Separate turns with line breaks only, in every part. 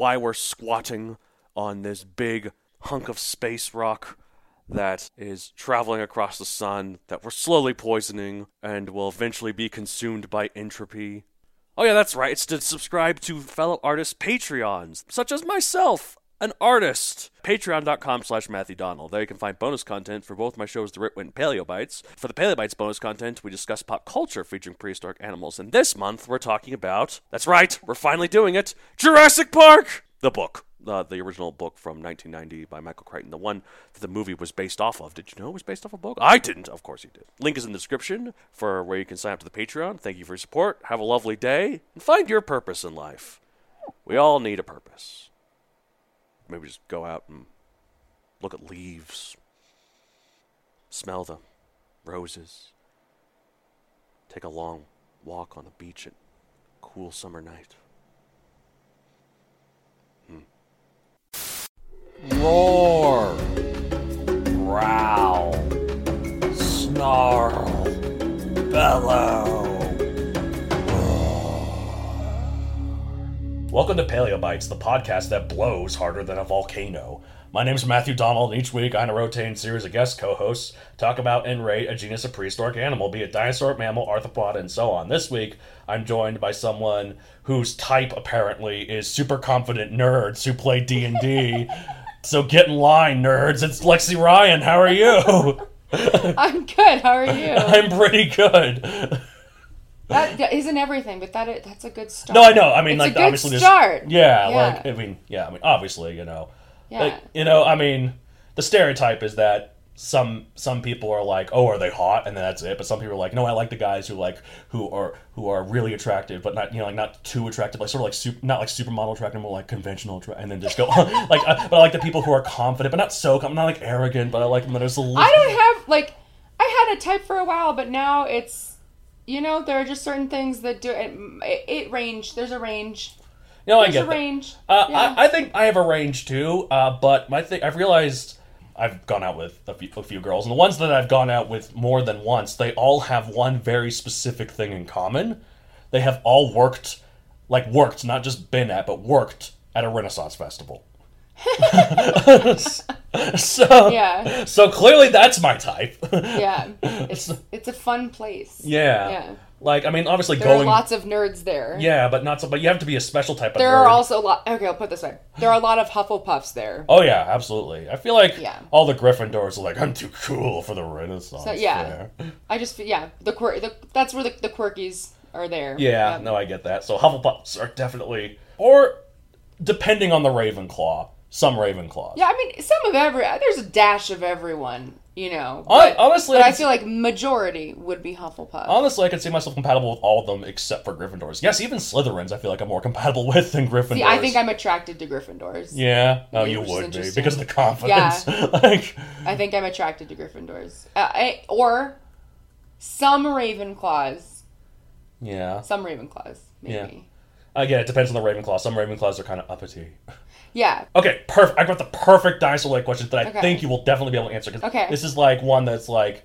Why we're squatting on this big hunk of space rock that is traveling across the sun that we're slowly poisoning and will eventually be consumed by entropy? Oh, yeah, that's right. It's to subscribe to fellow artists' Patreons, such as myself, an artist. Patreon.com slash Matthew Donald. There you can find bonus content for both my shows, The Ritwin and Paleobites. For the Paleobites bonus content, we discuss pop culture featuring prehistoric animals. And this month, we're talking about, that's right, we're finally doing it, Jurassic Park! The book. Uh, the original book from 1990 by Michael Crichton. The one that the movie was based off of. Did you know it was based off a book? I didn't. Of course you did. Link is in the description for where you can sign up to the Patreon. Thank you for your support. Have a lovely day. And find your purpose in life. We all need a purpose maybe just go out and look at leaves, smell the roses, take a long walk on the beach at a cool summer night. Hmm.
Roar, growl, snarl, bellow.
Welcome to Paleobites, the podcast that blows harder than a volcano. My name is Matthew Donald, and each week I and a rotating series of guest co hosts talk about and rate a genus of prehistoric animal, be it dinosaur, mammal, arthropod, and so on. This week I'm joined by someone whose type apparently is super confident nerds who play D&D. so get in line, nerds. It's Lexi Ryan. How are you?
I'm good. How are you?
I'm pretty good.
That, that isn't everything, but that that's a good start.
No, I know. I mean,
It's
like
a good
obviously,
start.
Yeah,
Yeah.
like I mean, yeah, I mean, obviously, you know,
Yeah.
like, you know, I mean, the stereotype is that some some people are like, oh, are they hot, and then that's it. But some people are like, no, I like the guys who like who are who are really attractive, but not you know like not too attractive, like sort of like super, not like supermodel attractive, more like conventional, attra- and then just go like. Uh, but I like the people who are confident, but not so. I'm not like arrogant, but I like them. that There's a little.
I don't have like I had a type for a while, but now it's you know there are just certain things that do it. It, range. There's a range.
You know, I get
a
that.
range.
Uh,
Yeah.
I, I think I have a range too, uh, but my thing I've realized I've gone out with a few, a few girls, and the ones that I've gone out with more than once, they all have one very specific thing in common. They have all worked, like worked, not just been at, but worked at a Renaissance festival. so
Yeah.
so clearly that's my type.
Yeah, it's it's a fun place.
yeah.
Yeah.
Like I mean, obviously
There
going.
are lots of nerds there.
yeah, but not so. But you have to be a special type of.
There
nerd.
are also a lot. Okay, I'll put this way. There are a lot of Hufflepuffs there.
Oh yeah, absolutely. I feel like
Yeah.
all the Gryffindors are like, I'm too cool for the Renaissance.
So yeah,
fair."
I just yeah the quir- the that's where the, the quirkies are there.
Yeah, no, I get that. So Hufflepuffs are definitely, or depending on the Ravenclaw, some Ravenclaws.
Yeah, I mean some of every there's a dash of everyone, you know. But,
honestly,
but
I
I feel like majority would be Hufflepuff.
Honestly, I could see myself compatible with all of them except for Gryffindors. Yes, even Slytherins I feel like I'm more compatible with than Gryffindors.
See, I think I'm attracted to Gryffindors.
Yeah, no, you would be because of the confidence. Yeah, like,
I think I'm attracted to Gryffindors. Uh, I, or Some Ravenclaws.
Yeah.
Some Ravenclaws,
Yeah. Again, it depends on the Ravenclaw. Some Ravenclaws are kind of uppity.
Yeah.
Okay, perfect. I got the perfect dinosaur-like question that I
Okay.
think you will definitely be able to answer.
Okay.
This is like one that's like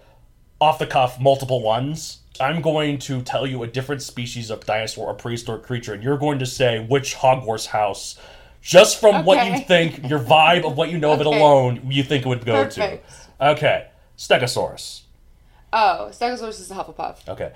off the cuff, multiple ones. I'm going to tell you a different species of dinosaur or prehistoric creature, and you're going to say which Hogwarts house, just from what you think, your vibe of what you know of it alone, you think it would go
Perfect.
to. Okay, Stegosaurus.
Oh, Stegosaurus is a Hufflepuff.
Okay,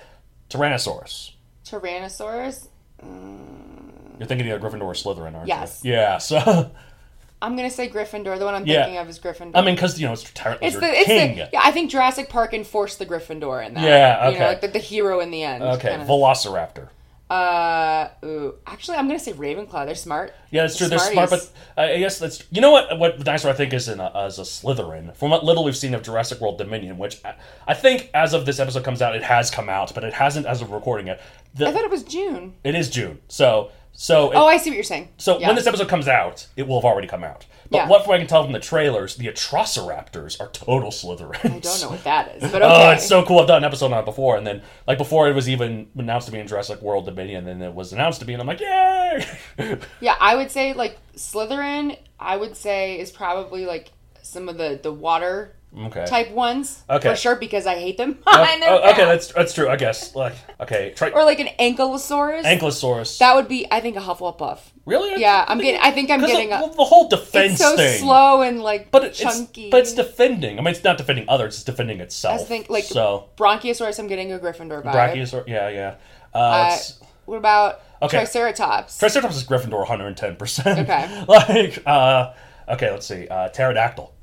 Tyrannosaurus.
Tyrannosaurus.
You're thinking of Gryffindor or Slytherin, aren't
Yes.
you? Yeah. So,
I'm gonna say Gryffindor. The one I'm
Yeah.
thinking of is Gryffindor.
I mean, because you know it's, Tyr-
it's the it's
king.
the yeah. I think Jurassic Park enforced the Gryffindor in that.
Yeah,
You
okay.
know, like the, the hero in the end.
okay,
kinda.
Velociraptor.
Uh, ooh. Actually, I'm gonna say Ravenclaw. They're smart.
Yeah, that's true. They're smart, but uh, I guess that's you know what what dinosaur I think is in a, as a Slytherin. From what little we've seen of Jurassic World Dominion, which I, I think as of this episode comes out, it has come out, but it hasn't as of recording it. The,
I thought it was June.
it is June, so so it-
Oh, I see what you're saying.
so
Yeah.
when this episode comes out, it will have already come out. But
Yeah.
what I can tell from the trailers, the Atrociraptors are total Slytherins.
I don't know what that is, but oh, okay.
Oh, it's so cool! I've done an episode on it before, and then like before it was even announced to be in Jurassic World Dominion, and then it was announced to be, and I'm like, yay!
Yeah, I would say like Slytherin. I would say is probably like some of the the water
okay.
type ones
Okay.
for sure because I hate them.
Oh, oh, okay, that's that's true. I guess. Like, okay, try
or like an Ankylosaurus.
Ankylosaurus.
That would be, I think, a Hufflepuff.
really?
Yeah, I'm getting. I think I'm getting. A,
the whole defense
it's so
thing.
slow and like
but it-
chunky.
it's but it's defending. I mean, it's not defending others; it's defending itself.
I think like
so.
Bronchiosaurus. I'm getting a Gryffindor vibe.
Brachiosaurus, yeah, yeah. Uh,
Uh, what about
Okay.
Triceratops?
Triceratops is Gryffindor, 110. percent
Okay.
like, uh, okay, let's see. Uh, pterodactyl.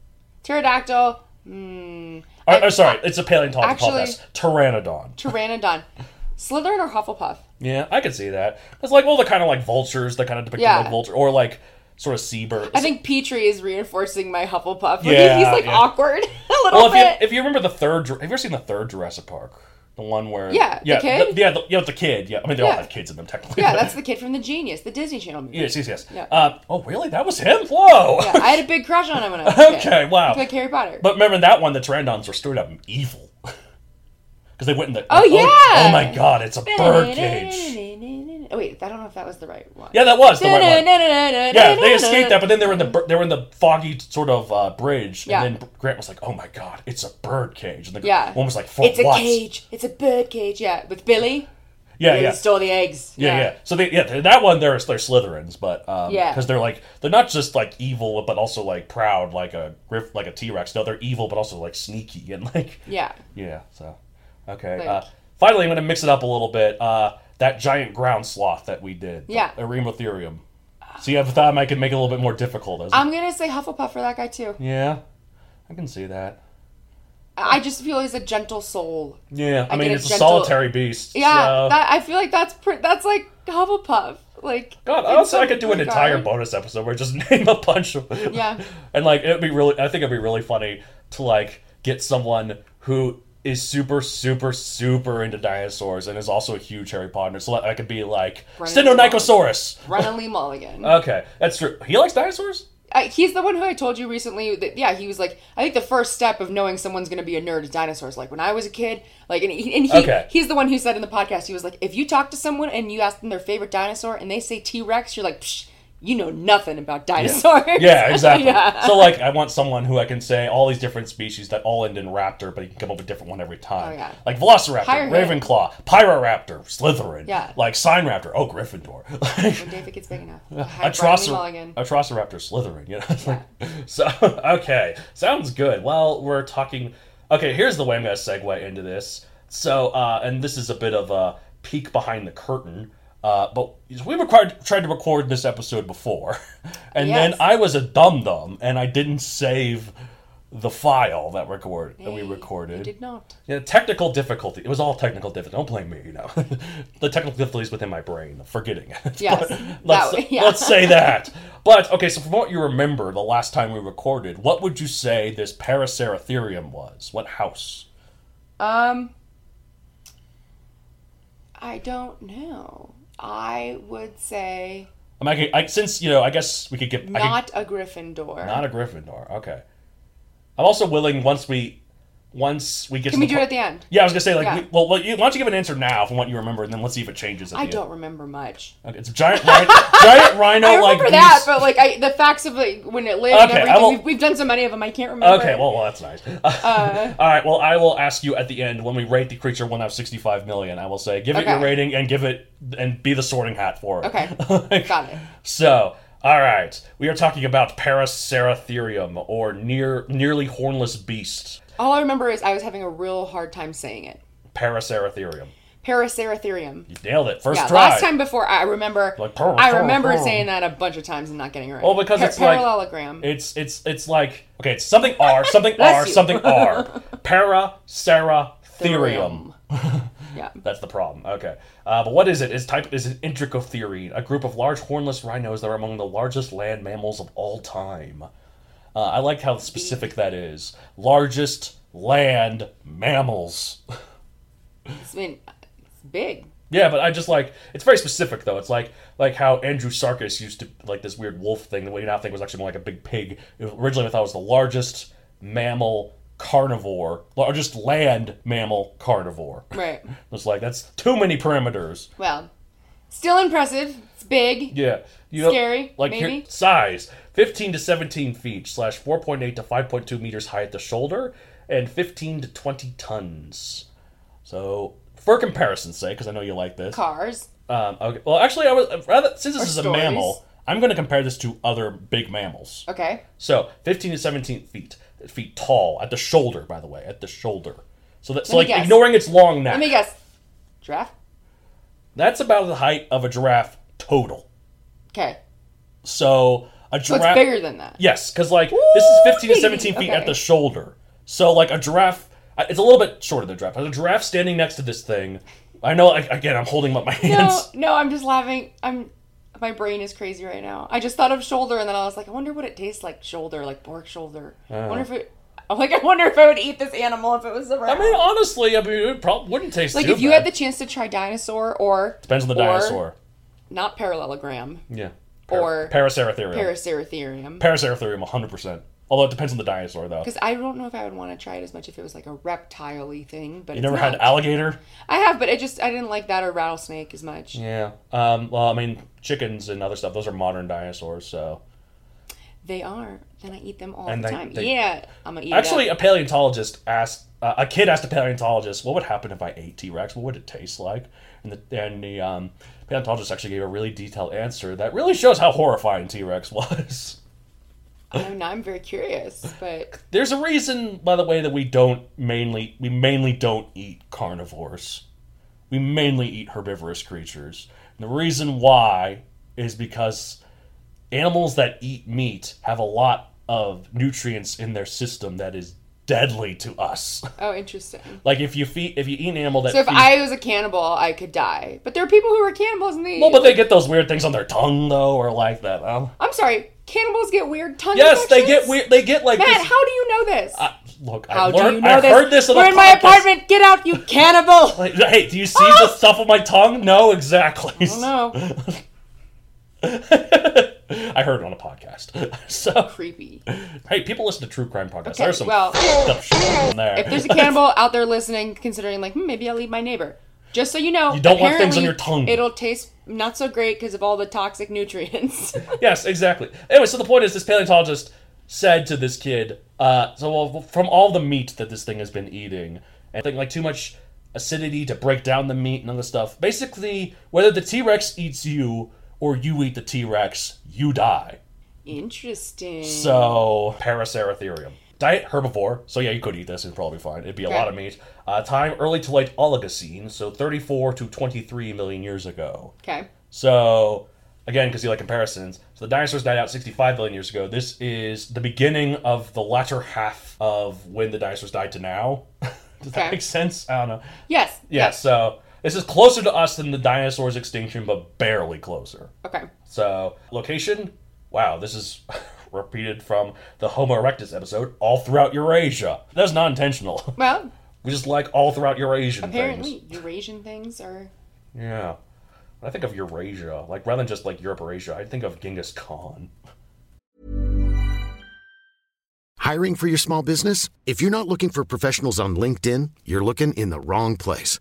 Pterodactyl.
Oh, oh, sorry, it's a paleontologist.
Actually-
Apologize. Pteranodon.
Pteranodon. Slytherin or Hufflepuff?
Yeah, I can see that. It's like, well, they're kind of like vultures. They're kind of depicted
Yeah.
like vulture, or like sort of seabirds.
I think Petrie is reinforcing my Hufflepuff. Like,
Yeah,
he's like
yeah.
awkward a little
Well, if
bit.
you if you remember the third, have you ever seen the third Jurassic Park? The one where
Yeah, the
yeah,
kid?
yeah, the, yeah, the kid. Yeah, I mean they all
Yeah.
have kids in them technically.
yeah,
but-
that's the kid from the Genius, the Disney Channel movie.
yes, yes, yes.
Yeah.
Uh, oh, really? That was him. Whoa.
Yeah, I had a big crush on him when I was a kid.
okay, wow.
Like Harry Potter.
But remember that one, the Pteranodons were straight up evil. Because they went in the.
Oh, yeah!
Oh, my god, it's a bird
Oh wait, I don't know if that was the right one.
Yeah, that was the right one. Yeah, they escaped that, but then they were in the they were in the foggy sort of uh, bridge,
Yeah.
and then Grant was like, "Oh my god, it's a bird cage," and the
Yeah.
one was like, "For
It's a
what?"
cage. It's a bird cage. Yeah, with Billy.
Yeah,
Billy
yeah,
stole the eggs.
yeah, yeah. So they, yeah, that one they're they're Slytherins, but um,
Yeah.
because they're like they're not just like evil, but also like proud, like a griff, like a T Rex. No, they're evil, but also like sneaky and like
Yeah.
yeah. So okay,
Like-
uh, finally, I'm gonna mix it up a little bit. Uh, that giant ground sloth that we did, the
Yeah.
Eremotherium. See, I thought I could make it a little bit more difficult. As
I'm gonna say Hufflepuff for that guy too.
yeah, I can see that.
I just feel he's a gentle soul.
Yeah, I,
I
mean it's
a
a
gentle-
solitary beast.
Yeah,
so-
that, I feel like that's pre- that's like Hufflepuff. Like
God,
it's
honestly,
so
I could do an entire bonus episode where I just name a bunch of
Yeah.
and like it'd be really. I think it'd be really funny to like get someone who is super, super, super into dinosaurs and is also a huge Harry Potter. So I could be like
Brennan
Stenonychosaurus.
Brennan Lee Mulligan.
Okay, that's true. He likes dinosaurs.
Uh, he's the one who I told you recently that yeah he was like I think the first step of knowing someone's gonna be a nerd is dinosaurs. Like when I was a kid, like and he, and he
Okay.
he's the one who said in the podcast he was like if you talk to someone and you ask them their favorite dinosaur and they say T Rex, you're like Psh, you know nothing about dinosaurs.
Yeah, exactly.
yeah.
So like, I want someone who I can say all these different species that all end in raptor, but you can come up with a different one every time.
Oh, yeah.
Like Velociraptor,
him.
Ravenclaw, Pyroraptor, Slytherin.
Yeah.
Like Sinraptor, oh Gryffindor.
When David gets big enough. Hi, Brennan Lee
Atrocir-
Mulligan.
Atrociraptor, Slytherin. You know. Like- so okay, sounds good. Well, we're talking. Okay, here's the way I'm to segue into this. So, uh, and this is a bit of a peek behind the curtain. Uh, but we required, tried to record this episode before, and then I was a dum dum, and I didn't save the file that record that we recorded.
You did not.
Yeah, technical difficulty. It was all technical difficulty. Don't blame me. You know, the technical difficulties within my brain, forgetting it.
Yes,
let's
way- yeah.
let's say that. But okay, so from what you remember, the last time we recorded, what would you say this Paraceratherium was? What house?
Um, I don't know. I would say
I mean, I could- I- since you know, I guess we could get I could-
not a Gryffindor.
not a Gryffindor. Okay. I'm also willing once we once we get
Can
to
we
the
do it
part-
at the end?
Yeah, I was gonna say like,
Yeah.
we, well, well, you, why don't you give an answer now from what you remember, and then let's see if it changes. At
I
the
don't remember much.
Okay, it's a giant, rhino, giant rhino.
I remember
like
that, but like I, the facts of like when it lived and
Okay, I
everything,
will-
we've, we've done so many of them, I can't remember.
Okay, well, well, that's nice.
Uh,
All right, well, I will ask you at the end when we rate the creature one out of sixty-five million. I will say, give it your
Okay.
rating and give it and be the sorting hat for it.
Okay. got it.
So, all right, we are talking about Paraceratherium or near nearly hornless beast.
All I remember is I was having a real hard time saying it.
Paraceratherium.
Paraceratherium.
You nailed it first
Yeah,
try.
last time before I remember.
Like,
I remember saying that a bunch of times and not getting it right.
Well, because
Par-
it's like
parallelogram.
It's it's it's like okay, it's something R, something R, something R. Paraceratherium.
yeah.
That's the problem. Okay, uh, but what is it? Its type is an indricotherine, a group of large hornless rhinos that are among the largest land mammals of all time. Uh, I like how specific that is. Largest land mammals.
It's been it's big.
Yeah, but I just like it's very specific though. It's like like how Andrewsarchus used to like this weird wolf thing that we now think was actually more like a big pig. It, originally, I thought it was the largest mammal carnivore, largest land mammal carnivore.
Right.
It's like that's too many parameters.
Well, still impressive. It's big.
Yeah, you know,
Scary,
Like here- size, fifteen to seventeen feet slash four point eight to five point two meters high at the shoulder, and fifteen to twenty tons. So, for comparison's sake, because I know you like this,
Cars.
Um, okay. Well, actually, I was rather since this
Or
is a mammal, I'm going to compare this to other big mammals.
Okay.
So, 15 to 17 feet feet tall at the shoulder. By the way, at the shoulder. So that's
me
like ignoring its long neck.
Let me guess. Giraffe.
That's about the height of a giraffe total.
Okay.
So a
So
giraffe.
it's bigger than that.
Yes, because like this is 15 to 17 feet
okay.
at the shoulder. So like a giraffe, uh, it's a little bit shorter than a giraffe. But a giraffe standing next to this thing. I know. Like, again, I'm holding up my hands.
no, I'm just laughing. I'm. My brain is crazy right now. I just thought of shoulder, and then I was like, I wonder what it tastes like. Shoulder, like pork shoulder. I wonder if it. I'm like, I wonder if I would eat this animal if it was around.
I mean, honestly, I mean, it probably wouldn't taste
like
too
if you
bad.
had the chance to try dinosaur or
Depends on the
or
dinosaur.
not parallelogram,
Yeah.
Or-
Paraceratherium.
Paraceratherium.
Paraceratherium, 100%. Although it depends on the dinosaur, though.
Because I don't know if I would want to try it as much if it was like a reptile-y thing. But
You
it's
never
not.
had alligator?
I have, but I just I didn't like that or rattlesnake as much.
Yeah. Um, well, I mean, chickens and other stuff, those are modern dinosaurs, so.
They are. Then I eat them all
And
the
they-
time.
they-
yeah, I'm gonna eat.
Actually, a paleontologist asked, uh, a kid asked a paleontologist, what would happen if I ate T Rex? What would it taste like? And the, and the um, paleontologist actually gave a really detailed answer that really shows how horrifying T Rex was.
I now I'm very curious, but
There's a reason, by the way, that we don't mainly we mainly don't eat carnivores. We mainly eat herbivorous creatures. And the reason why is because animals that eat meat have a lot of nutrients in their system that is deadly to us.
oh, interesting.
like if you feed if you eat an animal that
So if
feeds-
I was a cannibal, I could die. But there are people who are cannibals and they.
well, but they get those weird things on their tongue though, or like that. Um,
I'm sorry, cannibals get weird tongue
yes, they get weird. They get like
Matt,
this.
how do you know this?
Uh, look,
how
I
do
learned.
you know
I
this?
heard this
We're in my
podcast.
apartment. Get out, you cannibal!
Like, hey, do you see the stuff on my tongue? No, exactly.
Oh no,
I heard it on a podcast. So,
creepy.
hey, people listen to true crime podcasts.
Okay,
There's some
well,
there.
If there's a cannibal out there listening, considering like hmm, maybe I'll eat my neighbor. Just so you know,
You don't want things on your tongue.
It'll taste not so great because of all the toxic nutrients.
yes, exactly. Anyway, so the point is, this paleontologist said to this kid, uh, so well, from all the meat that this thing has been eating, and think like too much acidity to break down the meat and all other stuff. Basically, whether the T Rex eats you or you eat the T Rex, you die.
Interesting.
So, Paraceratherium. Diet herbivore, so yeah, you could eat this and probably fine. It'd be a
Okay.
lot of meat. Uh, time early to late Oligocene, so 34 to 23 million years ago.
okay.
So, again, because you like comparisons, so the dinosaurs died out 65 million years ago. This is the beginning of the latter half of when the dinosaurs died to now. Does that make sense? I don't know.
Yes.
Yeah, so this is closer to us than the dinosaurs' extinction, but barely closer.
Okay.
So, location? Wow, this is repeated from the Homo erectus episode, all throughout Eurasia. That's not intentional.
Well,
We just like all throughout Eurasian
apparently
things.
Eurasian things are.
Yeah. When I think of Eurasia, like rather than just like Europe or Asia, I think of Genghis Khan.
Hiring for your small business? If you're not looking for professionals on LinkedIn, you're looking in the wrong place.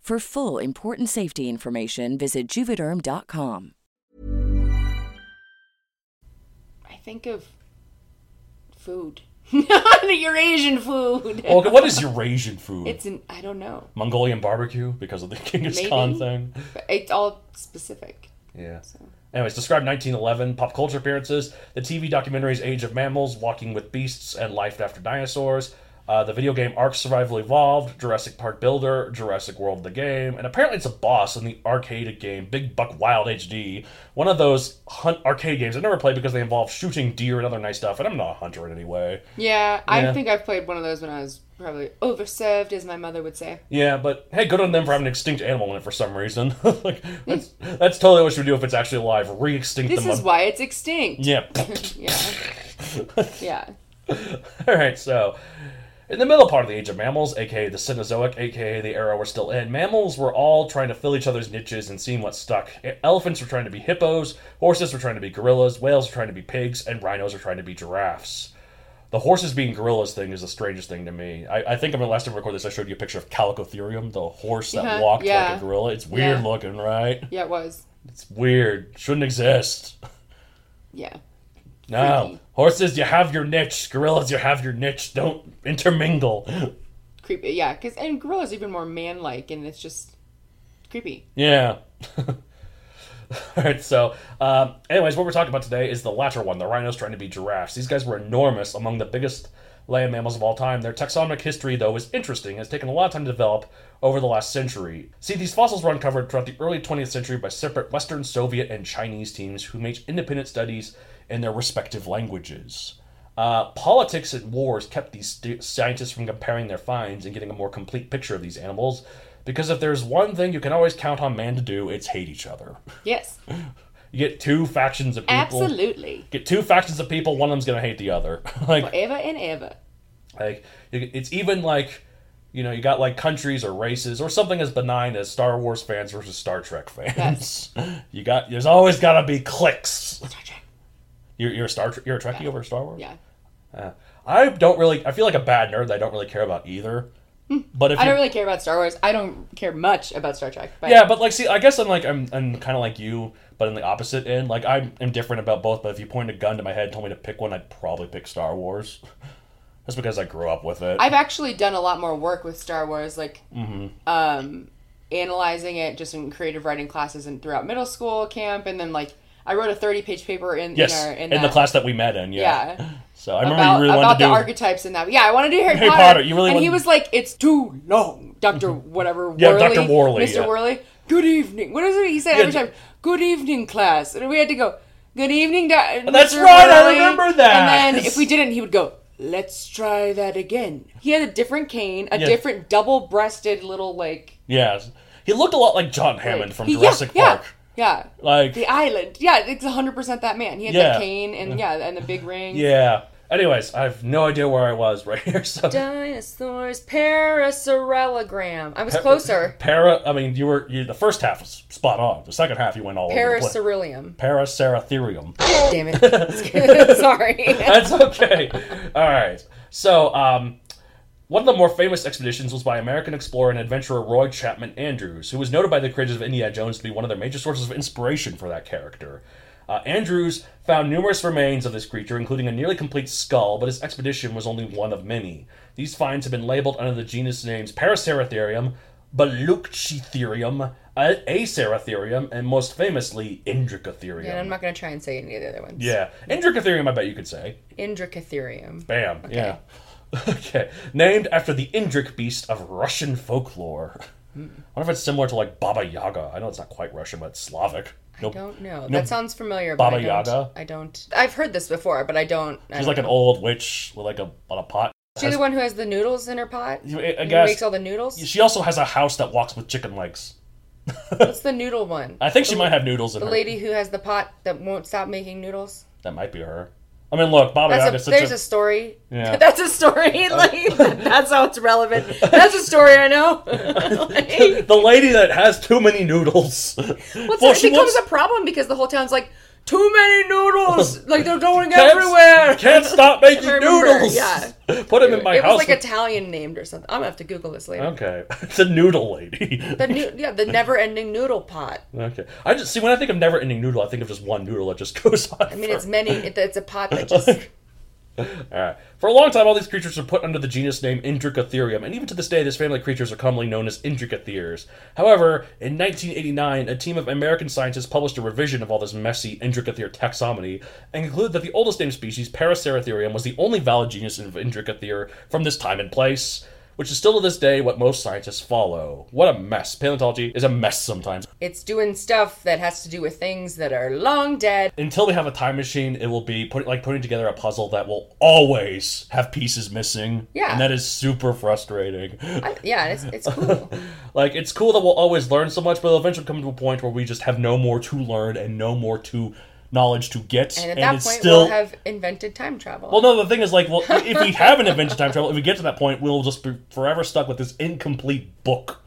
For full important safety information, visit juvederm.com.
I think of food. Your Eurasian food.
Well, what is Eurasian food?
It's an I don't know.
Mongolian barbecue because of the Genghis Khan thing.
But It's all specific.
Yeah.
So.
Anyways, describe 1911 pop culture appearances, the TV documentaries Age of Mammals, Walking with Beasts, and Life After Dinosaurs. Uh, the video game Ark Survival Evolved, Jurassic Park Builder, Jurassic World the game, and apparently it's a boss in the arcade game Big Buck Wild HD. One of those hunt arcade games I never played because they involve shooting deer and other nice stuff, and I'm not a hunter in any way.
Yeah,
Yeah.
I think I've played one of those when I was probably overserved, as my mother would say.
Yeah, but hey, good on them for having an extinct animal in it for some reason. like that's, that's totally what you would do if it's actually alive. Re-extinct
This
them.
is why it's extinct.
Yeah.
Yeah. yeah.
All right, so in the middle part of the Age of Mammals, aka the Cenozoic, aka the era we're still in, mammals were all trying to fill each other's niches and seeing what stuck. Elephants were trying to be hippos, horses were trying to be gorillas, whales were trying to be pigs, and rhinos were trying to be giraffes. The horses being gorillas thing is the strangest thing to me. I, I think I'm the last time I recorded this, I showed you a picture of Chalicotherium, the horse that
Uh-huh,
walked like a gorilla. It's weird
Yeah.
looking, right?
Yeah, it was.
It's weird. Shouldn't exist.
Yeah.
No.
Freaky.
Horses, you have your niche. Gorillas, you have your niche. Don't intermingle.
Creepy. Yeah, because and gorillas are even more man-like, and it's just creepy.
Yeah. All right, so, um, anyways, what we're talking about today is the latter one, the rhinos trying to be giraffes. These guys were enormous, among the biggest land mammals of all time. Their taxonomic history, though, is interesting. It's taken a lot of time to develop over the last century. See, these fossils were uncovered throughout the early 20th century by separate Western, Soviet, and Chinese teams who made independent studies in their respective languages. Uh, politics and wars kept these st- scientists from comparing their finds and getting a more complete picture of these animals. Because if there's one thing you can always count on man to do, it's hate each other.
Yes.
You get two factions of people.
Absolutely.
Get two factions of people. One of them's gonna hate the other. like,
Forever and ever.
like it's even like, you know, you got like countries or races or something as benign as Star Wars fans versus Star Trek fans. you got. There's always gotta be cliques.
Star Trek.
You're, you're a Star. Trek. You're a Trekkie over Star Wars.
Yeah.
Uh, I don't really. I feel like a bad nerd. that I don't really care about either. But if
Hmm. I
you-
don't really care about Star Wars. I don't care much about Star Trek. But
Yeah, but like, see, I guess I'm like, I'm, I'm kind of like you, but in the opposite end. Like, I'm indifferent about both. But if you pointed a gun to my head and told me to pick one, I'd probably pick Star Wars. That's because I grew up with it.
I've actually done a lot more work with Star Wars, like
Mm-hmm.
um, analyzing it just in creative writing classes and throughout middle school camp, and then like I wrote a thirty-page paper in
yes,
in, our, in,
in the class that we met in. Yeah.
Yeah.
So I remember
about,
you really
about
wanted to
the
do.
archetypes in that. Yeah, I wanted to do Harry,
Harry
Potter.
Potter, you really
and he was like, "It's too long, Doctor whatever."
Yeah,
Worley,
Dr. Worley,
Mr.
yeah.
Worley. Good evening. What is it he said
Yeah,
every time? Good evening, class. And we had to go. Good evening, Doctor.
That's right, I remember that.
And then if we didn't, he would go. Let's try that again. He had a different cane, a
Yeah.
different double-breasted little like.
yeah, he looked a lot like John Hammond from
he-
Jurassic
yeah,
Park.
Yeah, yeah.
Like,
The island. Yeah, it's hundred percent that man. He had
Yeah.
the cane and yeah, and the big ring.
yeah. Anyways, I have no idea where I was right here. So
Dinosaurs, Parasaurologram. I was closer.
para. I mean, you were you, the first half was spot on. The second half, you went all over.
Parasaurilium.
Paraceratherium.
Damn it. Sorry.
That's okay. All right. So, um, one of the more famous expeditions was by American explorer and adventurer Roy Chapman Andrews, who was noted by the creators of Indiana Jones to be one of their major sources of inspiration for that character. Uh, Andrews found numerous remains of this creature, including a nearly complete skull, but his expedition was only one of many. These finds have been labeled under the genus names Paraceratherium, Baluchitherium, Aceratherium, and most famously Indricotherium.
Yeah, I'm not going to try and say any of the other ones.
Yeah, Indricotherium, I bet you could say.
Indricotherium.
Bam. Yeah. Okay. Named after the Indric beast of Russian folklore.
Hmm.
I wonder if it's similar to like Baba Yaga. I know it's not quite Russian, but it's
I don't know.
No,
that sounds familiar. But
Baba
I don't,
Yaga?
I don't. I've heard this before, but I don't. I
She's
don't
like an old witch with like a on a pot.
She's she the one who has the noodles in her pot?
I- guess-
makes all the noodles.
She also has a house that walks with chicken legs.
What's the noodle one?
I think she might have noodles in
The
her.
lady who has the pot that won't stop making noodles.
That might be her. I mean, look, Baba Yaga
That's
is
a,
such
there's
a,
a story.
Yeah.
That's a story. Oh. Like that's how it's relevant. That's a story I know. Like,
the lady that has too many noodles.
what's
Well,
it
she
becomes
wants-
a problem because the whole town's like too many noodles. Like they're going
Can't-
everywhere.
Can't stop making
remember,
noodles.
yeah.
Put them in my
it was like
with-
Italian named or something. I'm gonna have to Google this later.
Okay, it's a noodle lady.
The new, yeah, the never-ending noodle pot.
Okay, I just see when I think of never-ending noodle, I think of just one noodle that just goes on.
I mean, it's many. It, it's a pot that just.
Right. For a long time, all these creatures were put under the genus name Indricotherium, and even to this day, this family of creatures are commonly known as Indricotheres. However, in 1989, a team of American scientists published a revision of all this messy Indricothere taxonomy and concluded that the oldest named species, Paraceratherium, was the only valid genus of Indricothere from this time and place, which is still to this day what most scientists follow. What a mess. Paleontology is a mess sometimes.
It's doing stuff that has to do with things that are long dead.
until we have a time machine, it will be put, like putting together a puzzle that will always have pieces missing.
Yeah.
And that is super frustrating.
I, yeah, it's it's cool.
Like, it's cool that we'll always learn so much, but it'll eventually come to a point where we just have no more to learn and no more to knowledge to get.
And at that
it's
point,
still.
we'll have invented time travel.
well, no, the thing is, like, well, if we haven't invented time travel, if we get to that point, we'll just be forever stuck with this incomplete book.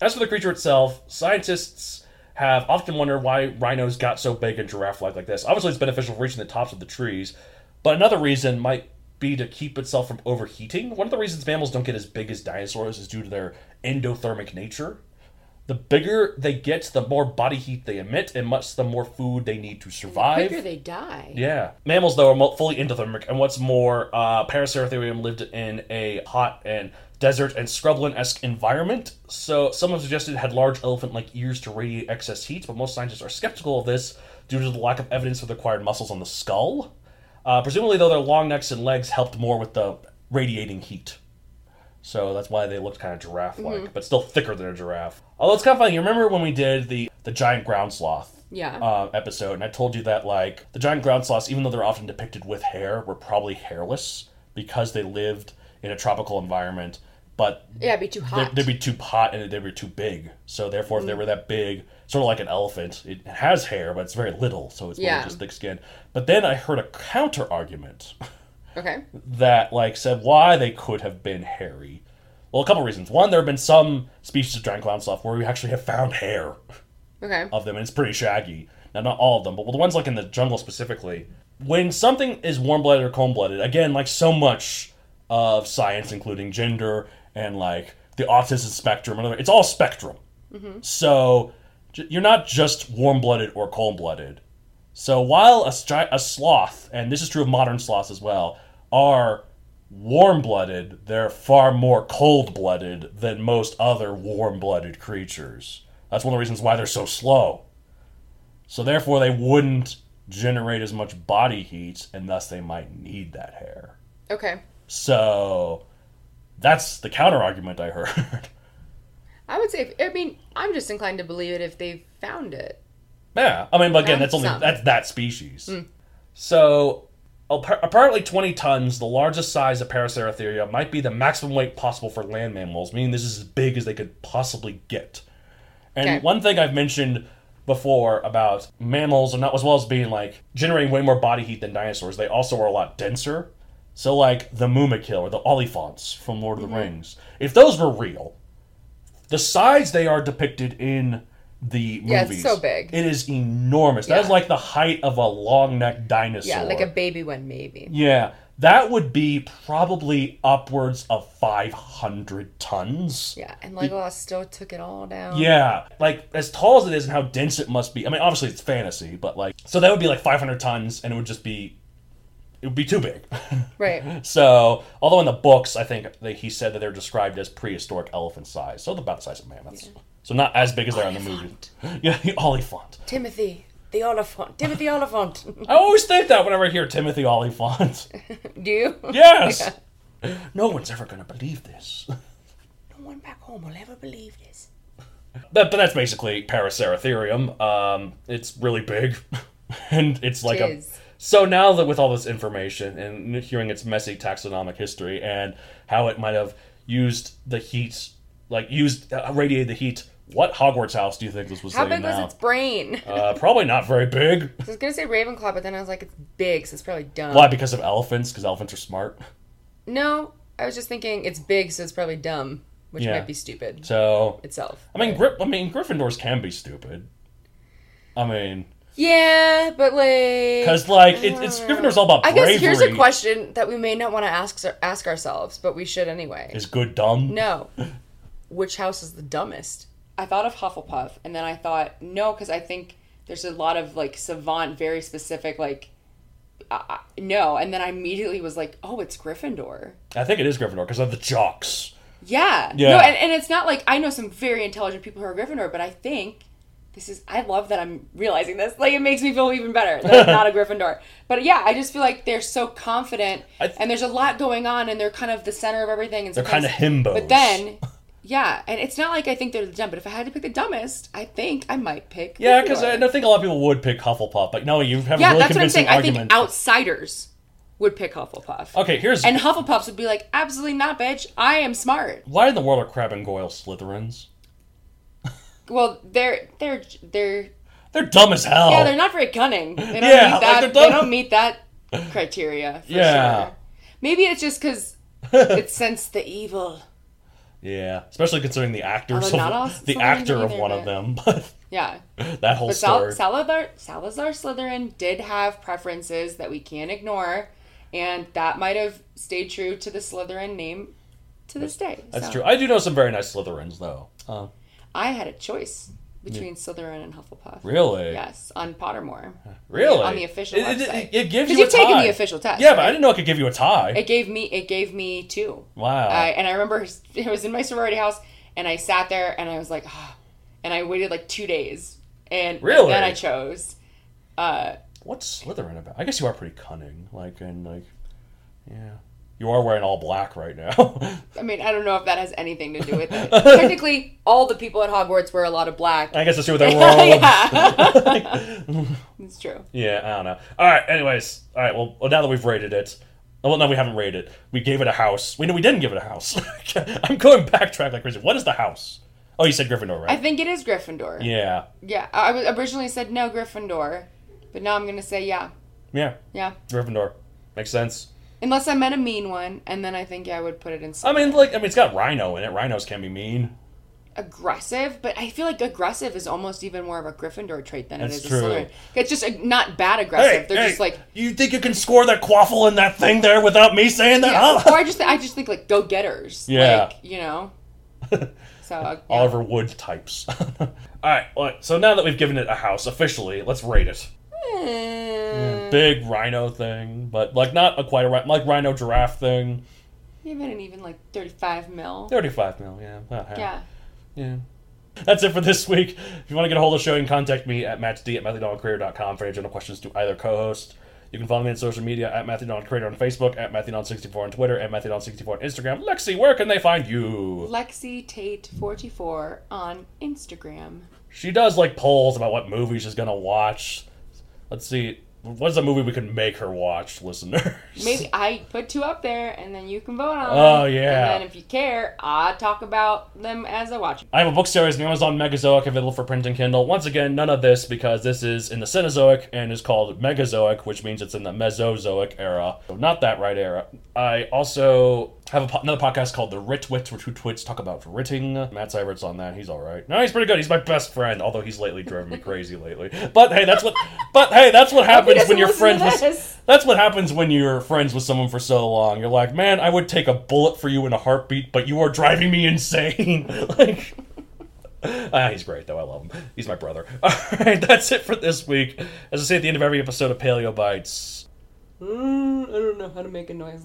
As for the creature itself, scientists have often wondered why rhinos got so big and giraffe-like like this. Obviously, it's beneficial for reaching the tops of the trees, but another reason might be to keep itself from overheating. One of the reasons mammals don't get as big as dinosaurs is due to their endothermic nature. The bigger they get, the more body heat they emit, and much the more food they need to survive.
quicker they die.
Yeah. Mammals, though, are fully endothermic, and what's more, uh, Paraceratherium lived in a hot and desert and scrubland-esque environment, so some have suggested it had large elephant-like ears to radiate excess heat, but most scientists are skeptical of this due to the lack of evidence of the acquired muscles on the skull. Uh, presumably, though, their long necks and legs helped more with the radiating heat. So that's why they looked kind of giraffe-like, but still thicker than a giraffe. Although it's kind of funny, you remember when we did the, the giant ground sloth?
Yeah.
uh, episode, and I told you that like the giant ground sloths, even though they're often depicted with hair, were probably hairless because they lived in a tropical environment. But
Yeah, it'd be too
they'd,
hot.
they'd be too hot and they'd be too big. So therefore, if they were that big, sort of like an elephant, it has hair, but it's very little, so it's
Yeah.
just thick skin. But then I heard a counter argument
okay.
that like said why they could have been hairy. Well, a couple reasons. One, there have been some species of giant ground sloth where we actually have found hair
Okay.
of them, and it's pretty shaggy. Now, not all of them, but the ones like in the jungle specifically. When something is warm blooded or cold blooded, again, like so much of science, including gender and like the autism spectrum, and other- it's all spectrum. Mm-hmm. So you're not just warm blooded or cold blooded. So while a, a sloth, and this is true of modern sloths as well, are warm blooded, they're far more cold blooded than most other warm blooded creatures. That's one of the reasons why they're so slow. So therefore, they wouldn't generate as much body heat, and thus they might need that hair.
Okay.
So that's the counter argument I heard.
I would say. If, I mean, I'm just inclined to believe it if they found it.
Yeah, I mean, but again, that's only
some.
that's that species. Mm. So, appa- apparently, twenty tons, the largest size of Paraceratheria, might be the maximum weight possible for land mammals, meaning this is as big as they could possibly get. And
Okay.
one thing I've mentioned before about mammals, and not as well as being like generating way more body heat than dinosaurs, they also are a lot denser. So like the Mumakil or the Oliphants from Lord of the mm-hmm. Rings, if those were real, the size they are depicted in the movies,
Yeah, it's so big.
It is enormous. That is like the height of a long necked dinosaur.
Yeah, like a baby one, maybe.
Yeah, that would be probably upwards of 500 tons.
Yeah, and Legolas still took it all down.
Yeah, like as tall as it is and how dense it must be. I mean, obviously it's fantasy, but like, so that would be like 500 tons, and it would just be, it would be too big.
Right.
so, although in the books, I think they, he said that they're described as prehistoric elephant size, so about the size of mammoths. So not as big as they are in the movie. Yeah, the Oliphant.
Timothy, the Oliphant. Timothy Olyphant.
I always think that whenever I hear Timothy Olyphant.
Do you?
Yes. No one's ever gonna believe this.
No one back home will ever believe this.
But, but that's basically Paraceratherium. Um, it's really big, and it's like a. So now that with all this information and hearing its messy taxonomic history and how it might have used the heat, like used uh, radiated the heat, what Hogwarts house do you think this was?
How big was its brain?
Uh, probably not very big.
I was gonna say Ravenclaw, but then I was like, it's big, so it's probably dumb.
Why? Because of elephants? Because elephants are smart.
No, I was just thinking it's big, so it's probably dumb, which
Yeah.
might be stupid
So
itself.
I mean, Gry- I mean, Gryffindors can be stupid. I mean,
Yeah, but like,
because like it, it's Gryffindor's all about
I
bravery.
guess here's a question that we may not want to ask ask ourselves, but we should anyway.
Is good dumb?
No. Which house is the dumbest? I thought of Hufflepuff, and then I thought no, because I think there's a lot of like savant, very specific, like uh, uh, no, and then I immediately was like, oh, it's Gryffindor.
I think it is Gryffindor because of the jocks.
Yeah,
Yeah.
No, and, and it's not like I know some very intelligent people who are Gryffindor, but I think this is. I love that I'm realizing this. Like it makes me feel even better that I'm not a Gryffindor. But yeah, I just feel like they're so confident,
th-
and there's a lot going on, and they're kind of the center of everything. And
They're kinda himbos.
But then. Yeah, and it's not like I think they're the dumb, but if I had to pick the dumbest, I think I might pick.
Yeah, because. I don't think a lot of people would pick Hufflepuff. But no, you have a
yeah,
really
that's what I'm
convincing
saying. I
argument.
think outsiders would pick Hufflepuff.
okay, here's
And Hufflepuffs would be like, absolutely not, bitch. I am smart.
why in the world are Crabbe and Goyle Slytherins?
Well, they're they're they're
They're dumb as hell.
yeah, they're not very cunning. They don't
Yeah,
meet that.
they're
they don't meet that criteria. For
Yeah.
sure. Maybe it's just because it sense the evil.
Yeah, especially considering the actors,
Although
of, the
Slytherins
actor of
either,
one of them. But
Yeah.
that whole
But Sal-
story.
Salazar Salazar Slytherin did have preferences that we can't ignore, and that might have stayed true to the Slytherin name to this day.
That's
So,
true. I do know some very nice Slytherins, though. Uh,
I had a choice between Slytherin and Hufflepuff.
really?
Yes, on Pottermore.
Really?
On the official
it, it-
website.
It, it gives you
you've taken the official test,
Yeah, but I didn't know it could give you a tie.
It gave me it gave me two.
Wow.
I, and I remember it was in my sorority house, and I sat there and I was like, ah, and I waited like two days, and
Really?
then I chose. Uh,
What's Slytherin about? I guess you are pretty cunning. Like, and like, yeah. You are wearing all black right now.
I mean, I don't know if that has anything to do with it. Technically, all the people at Hogwarts wear a lot of black.
I guess that's with their robes.
yeah, it's true.
Yeah, I don't know. All right. Anyways, all right. Well, well, now that we've rated it, well, no, we haven't rated. it. We gave it a house. We know we didn't give it a house. I'm going backtrack like crazy. What is the house? Oh, you said Gryffindor, right?
I think it is Gryffindor.
yeah,
Yeah, I originally said no Gryffindor, but now I'm gonna say yeah,
yeah.
yeah.
Gryffindor makes sense.
Unless I met a mean one, and then I think yeah, I would put it in.
I mean, like, I mean, it's got Rhino in it. Rhinos can be mean.
aggressive, but I feel like aggressive is almost even more of a Gryffindor trait than
That's
it is
true.
a Slytherin. It's just not bad aggressive. They're just like,
you think you can score that quaffle in that thing there without me saying that?
yeah.
Huh?
or I just I just think like go getters.
Yeah.
like, you know. So uh, yeah.
Oliver Wood types. all right. Well, so now that we've given it a house officially, let's rate it.
Eh,
Big rhino thing, but like not a quite a like rhino giraffe thing.
even an even like thirty five mil.
Thirty-five mil. Yeah.
Yeah.
Yeah. That's it for this week. If you want to get a hold of the show, you can contact me at matchd at matthewdoncareer.com for any general questions to either co-host. You can follow me on social media at Matthew on Facebook, at MatthewDon64 on Twitter, at MatthewDon64 on Instagram. Lexi, where can they find you?
Lexi Tate forty four on Instagram.
She does like polls about what movies she's gonna watch. Let's see. What's a movie we could make her watch, listeners?
Maybe I put two up there, and then you can vote on.
Oh,
them.
yeah.
And then if you care, I talk about them as I watch.
I have a book series, the Amazon Megazoic, available for print and Kindle. Once again, none of this because this is in the Cenozoic and is called Megazoic, which means it's in the Mesozoic era. Not that right era. I also have a, po- another podcast called The Writ Wits, where two twits talk about writting. Matt Seibert's on that. He's all right. No, he's pretty good. He's my best friend, although he's lately driven me crazy lately. But hey, that's what. But hey, that's what happens when you're friends with. That's what happens when you're friends with someone for so long. You're like, man, I would take a bullet for you in a heartbeat, but you are driving me insane. like. Ah, he's great though. I love him. He's my brother. All right, that's it for this week. As I say at the end of every episode of Paleo Bites,
Mm, I don't know how to make a noise.